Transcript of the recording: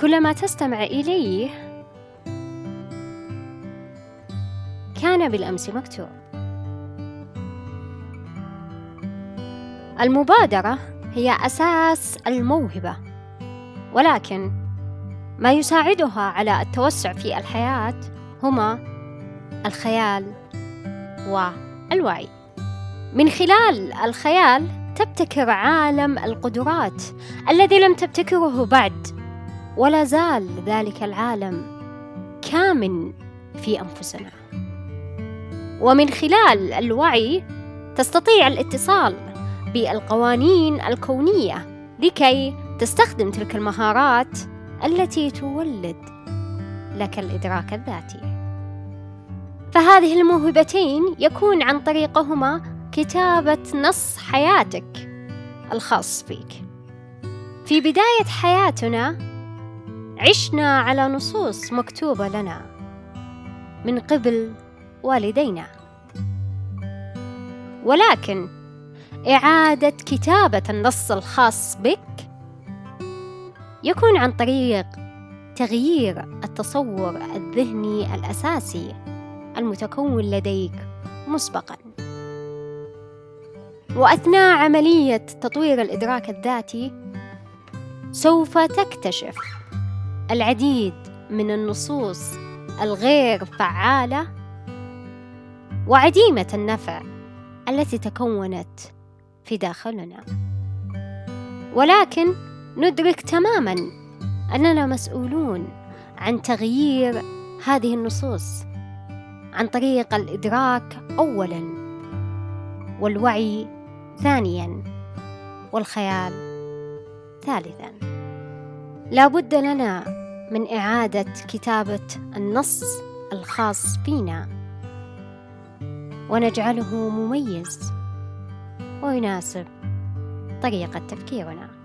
كلما تستمع إليه كان بالأمس مكتوب. المبادرة هي أساس الموهبة ولكن ما يساعدها على التوسع في الحياة هما الخيال والوعي. من خلال الخيال تبتكر عالم القدرات الذي لم تبتكره بعد. ولا زال ذلك العالم كامن في أنفسنا. ومن خلال الوعي تستطيع الاتصال بالقوانين الكونية لكي تستخدم تلك المهارات التي تولد لك الإدراك الذاتي. فهذه الموهبتين يكون عن طريقهما كتابة نص حياتك الخاص فيك. في بداية حياتنا عشنا على نصوص مكتوبة لنا من قبل والدينا. ولكن إعادة كتابة النص الخاص بك يكون عن طريق تغيير التصور الذهني الأساسي المتكون لديك مسبقا. وأثناء عملية تطوير الإدراك الذاتي سوف تكتشف العديد من النصوص الغير فعالة وعديمة النفع التي تكونت في داخلنا. ولكن ندرك تماما أننا مسؤولون عن تغيير هذه النصوص عن طريق الإدراك اولا والوعي ثانيا والخيال ثالثا. لا بد لنا من إعادة كتابة النص الخاص فينا ونجعله مميز. ويناسب طريقة تفكيرنا.